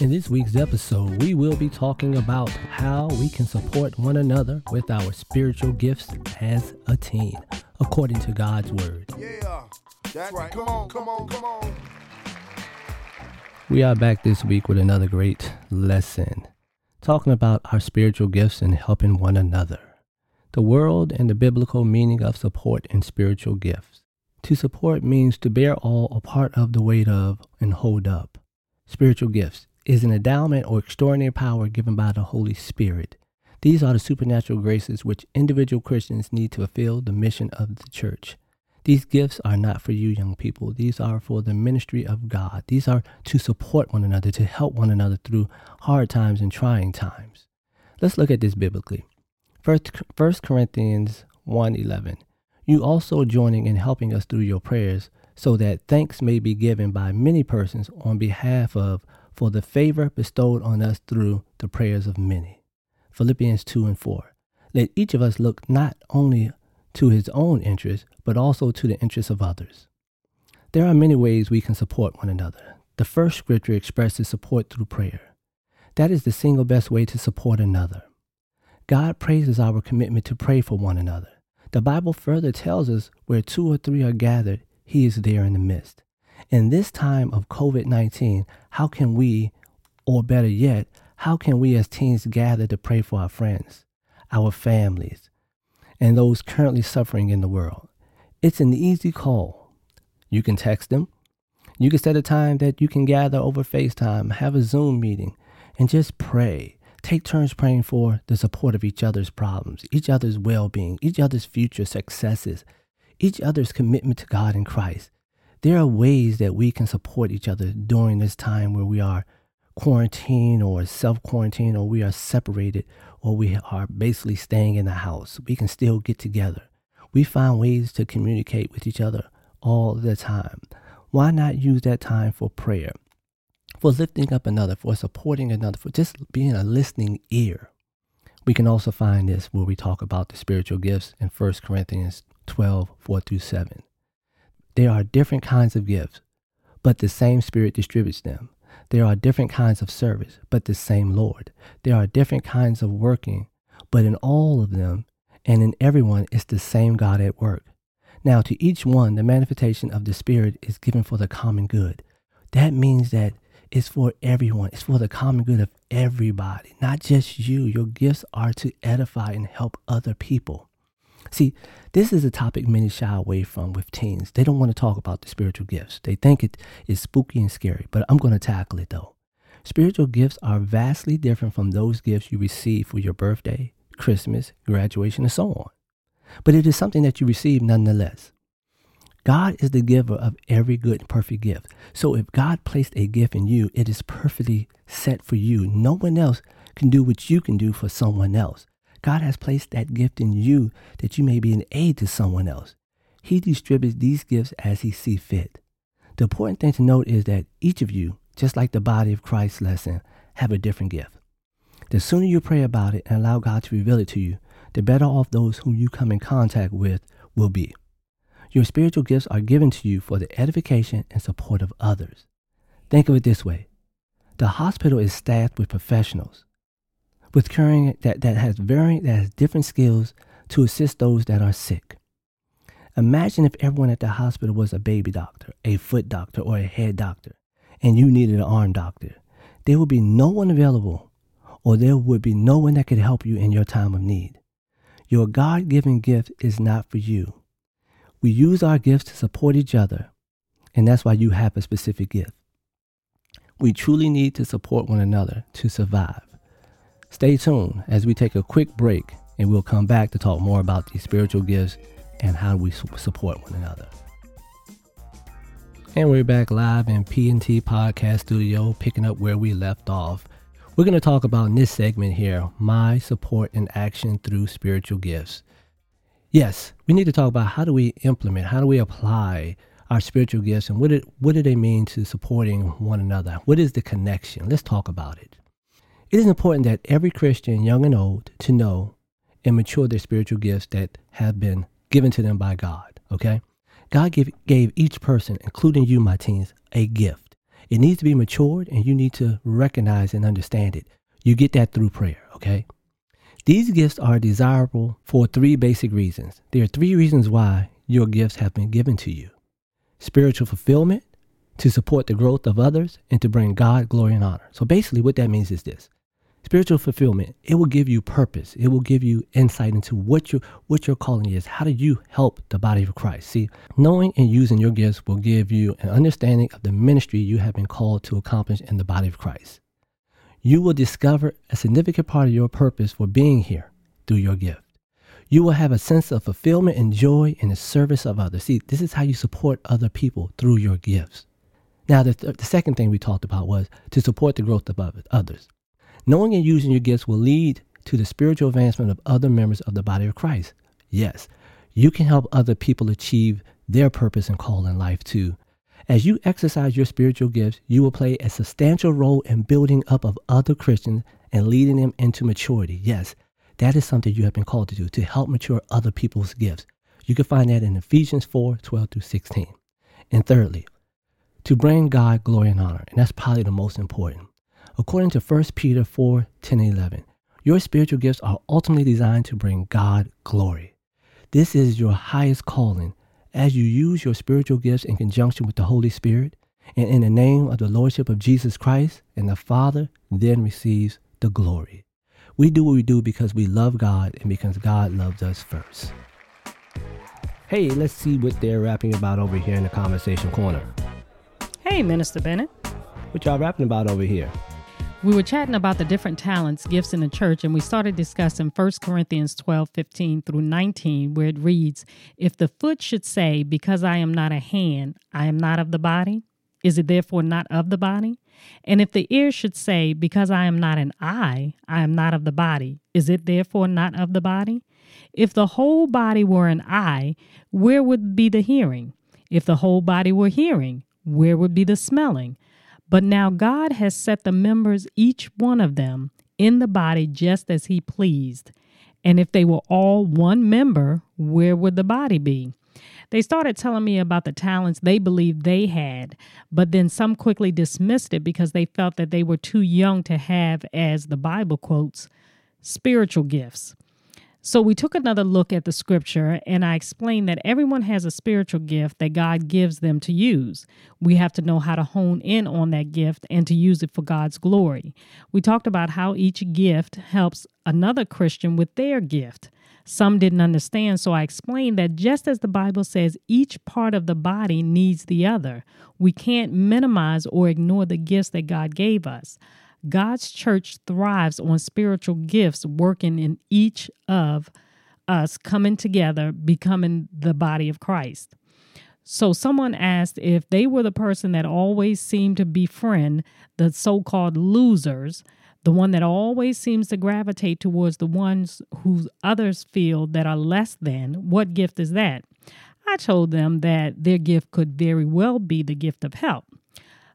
In this week's episode, we will be talking about how we can support one another with our spiritual gifts as a team, according to God's Word. Yeah. That's right. Come on, come on, come on. We are back this week with another great lesson, talking about our spiritual gifts and helping one another. The world and the biblical meaning of support and spiritual gifts. To support means to bear all a part of the weight of and hold up. Spiritual gifts is an endowment or extraordinary power given by the Holy Spirit. These are the supernatural graces which individual Christians need to fulfill the mission of the church. These gifts are not for you, young people. These are for the ministry of God. These are to support one another, to help one another through hard times and trying times. Let's look at this biblically. First, 1 Corinthians 1:11. You also joining in helping us through your prayers, so that thanks may be given by many persons on behalf of for the favor bestowed on us through the prayers of many. Philippians 2 and 4. Let each of us look not only to his own interest, but also to the interests of others. There are many ways we can support one another. The first scripture expresses support through prayer. That is the single best way to support another. God praises our commitment to pray for one another. The Bible further tells us where two or three are gathered, he is there in the midst. In this time of COVID 19, how can we, or better yet, how can we as teens gather to pray for our friends, our families, and those currently suffering in the world? It's an easy call. You can text them. You can set a time that you can gather over FaceTime, have a Zoom meeting, and just pray. Take turns praying for the support of each other's problems, each other's well being, each other's future successes, each other's commitment to God and Christ. There are ways that we can support each other during this time where we are quarantined or self quarantined or we are separated or we are basically staying in the house. We can still get together. We find ways to communicate with each other all the time. Why not use that time for prayer? for lifting up another, for supporting another, for just being a listening ear. We can also find this where we talk about the spiritual gifts in 1 Corinthians 12, 4 through 7. There are different kinds of gifts, but the same Spirit distributes them. There are different kinds of service, but the same Lord. There are different kinds of working, but in all of them and in everyone is the same God at work. Now, to each one, the manifestation of the Spirit is given for the common good. That means that it's for everyone. It's for the common good of everybody, not just you. Your gifts are to edify and help other people. See, this is a topic many shy away from with teens. They don't want to talk about the spiritual gifts. They think it is spooky and scary, but I'm going to tackle it though. Spiritual gifts are vastly different from those gifts you receive for your birthday, Christmas, graduation, and so on. But it is something that you receive nonetheless. God is the giver of every good and perfect gift. So if God placed a gift in you, it is perfectly set for you. No one else can do what you can do for someone else. God has placed that gift in you that you may be an aid to someone else. He distributes these gifts as he sees fit. The important thing to note is that each of you, just like the body of Christ lesson, have a different gift. The sooner you pray about it and allow God to reveal it to you, the better off those whom you come in contact with will be. Your spiritual gifts are given to you for the edification and support of others. Think of it this way the hospital is staffed with professionals with caring that, that has varying that has different skills to assist those that are sick. Imagine if everyone at the hospital was a baby doctor, a foot doctor, or a head doctor, and you needed an arm doctor. There would be no one available, or there would be no one that could help you in your time of need. Your God given gift is not for you. We use our gifts to support each other, and that's why you have a specific gift. We truly need to support one another to survive. Stay tuned as we take a quick break, and we'll come back to talk more about these spiritual gifts and how we support one another. And we're back live in P&T Podcast Studio, picking up where we left off We're going to talk about in this segment here my support and action through spiritual gifts. Yes, we need to talk about how do we implement, how do we apply our spiritual gifts, and what, it, what do they mean to supporting one another? What is the connection? Let's talk about it. It is important that every Christian, young and old, to know and mature their spiritual gifts that have been given to them by God. Okay? God give, gave each person, including you, my teens, a gift. It needs to be matured and you need to recognize and understand it. You get that through prayer, okay? These gifts are desirable for three basic reasons. There are three reasons why your gifts have been given to you spiritual fulfillment, to support the growth of others, and to bring God glory and honor. So basically, what that means is this spiritual fulfillment it will give you purpose. It will give you insight into what your what your calling is how do you help the body of christ. See knowing and using your gifts will give you an understanding of the ministry you have been called to accomplish in the body of christ. You will discover a significant part of your purpose for being here through your gift. You will have a sense of fulfillment and joy in the service of others. See this is how you support other people through your gifts. Now the, th- the second thing we talked about was to support the growth of others Knowing and using your gifts will lead to the spiritual advancement of other members of the body of Christ. Yes, you can help other people achieve their purpose and call in life too. As you exercise your spiritual gifts, you will play a substantial role in building up of other Christians and leading them into maturity. Yes, that is something you have been called to do, to help mature other people's gifts. You can find that in Ephesians 4 12 through 16. And thirdly, to bring God glory and honor. And that's probably the most important. According to 1 Peter 4 10 11, your spiritual gifts are ultimately designed to bring God glory. This is your highest calling as you use your spiritual gifts in conjunction with the Holy Spirit and in the name of the Lordship of Jesus Christ, and the Father then receives the glory. We do what we do because we love God and because God loves us first. Hey, let's see what they're rapping about over here in the conversation corner. Hey, Minister Bennett. What y'all rapping about over here? We were chatting about the different talents, gifts in the church, and we started discussing 1 Corinthians 12 15 through 19, where it reads, If the foot should say, Because I am not a hand, I am not of the body, is it therefore not of the body? And if the ear should say, Because I am not an eye, I am not of the body, is it therefore not of the body? If the whole body were an eye, where would be the hearing? If the whole body were hearing, where would be the smelling? But now God has set the members, each one of them, in the body just as He pleased. And if they were all one member, where would the body be? They started telling me about the talents they believed they had, but then some quickly dismissed it because they felt that they were too young to have, as the Bible quotes, spiritual gifts. So we took another look at the scripture, and I explained that everyone has a spiritual gift that God gives them to use. We have to know how to hone in on that gift and to use it for God's glory. We talked about how each gift helps another Christian with their gift. Some didn't understand, so I explained that just as the Bible says each part of the body needs the other, we can't minimize or ignore the gifts that God gave us. God's church thrives on spiritual gifts working in each of us coming together, becoming the body of Christ. So, someone asked if they were the person that always seemed to befriend the so called losers, the one that always seems to gravitate towards the ones who others feel that are less than, what gift is that? I told them that their gift could very well be the gift of help.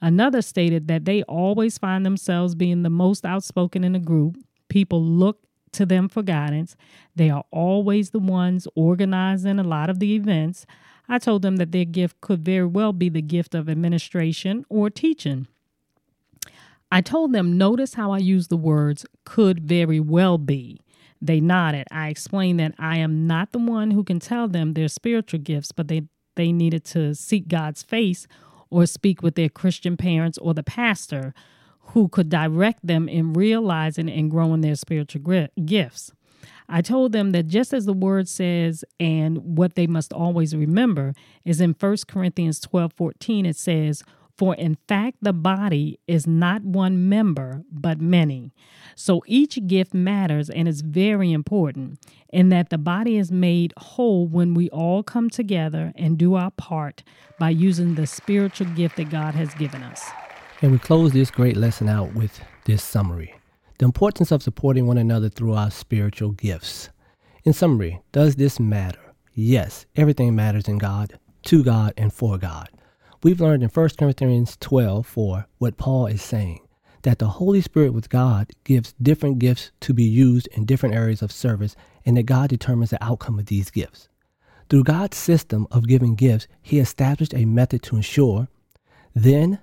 Another stated that they always find themselves being the most outspoken in a group. People look to them for guidance. They are always the ones organizing a lot of the events. I told them that their gift could very well be the gift of administration or teaching. I told them, notice how I use the words could very well be. They nodded. I explained that I am not the one who can tell them their spiritual gifts, but they, they needed to seek God's face or speak with their Christian parents or the pastor who could direct them in realizing and growing their spiritual gifts. I told them that just as the word says, and what they must always remember is in 1 Corinthians 12 14, it says, for in fact, the body is not one member, but many. So each gift matters and is very important in that the body is made whole when we all come together and do our part by using the spiritual gift that God has given us. And we close this great lesson out with this summary. The importance of supporting one another through our spiritual gifts. In summary, does this matter? Yes, everything matters in God, to God, and for God. We've learned in 1 Corinthians 12 4 what Paul is saying that the Holy Spirit with God gives different gifts to be used in different areas of service, and that God determines the outcome of these gifts. Through God's system of giving gifts, He established a method to ensure then,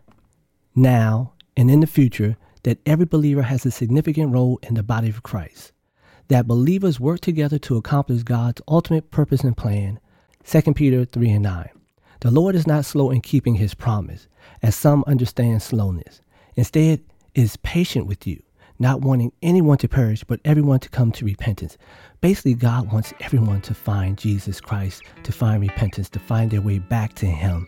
now, and in the future that every believer has a significant role in the body of Christ. That believers work together to accomplish God's ultimate purpose and plan. 2 Peter 3 and 9. The Lord is not slow in keeping his promise, as some understand slowness. Instead, is patient with you, not wanting anyone to perish, but everyone to come to repentance. Basically, God wants everyone to find Jesus Christ, to find repentance, to find their way back to Him.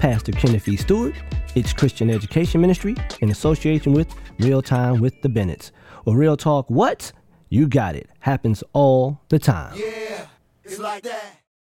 Pastor Kenneth E. Stewart, its Christian Education Ministry, in association with Real Time with the Bennetts. Or Real Talk, what? You got it. Happens all the time. Yeah, it's like that.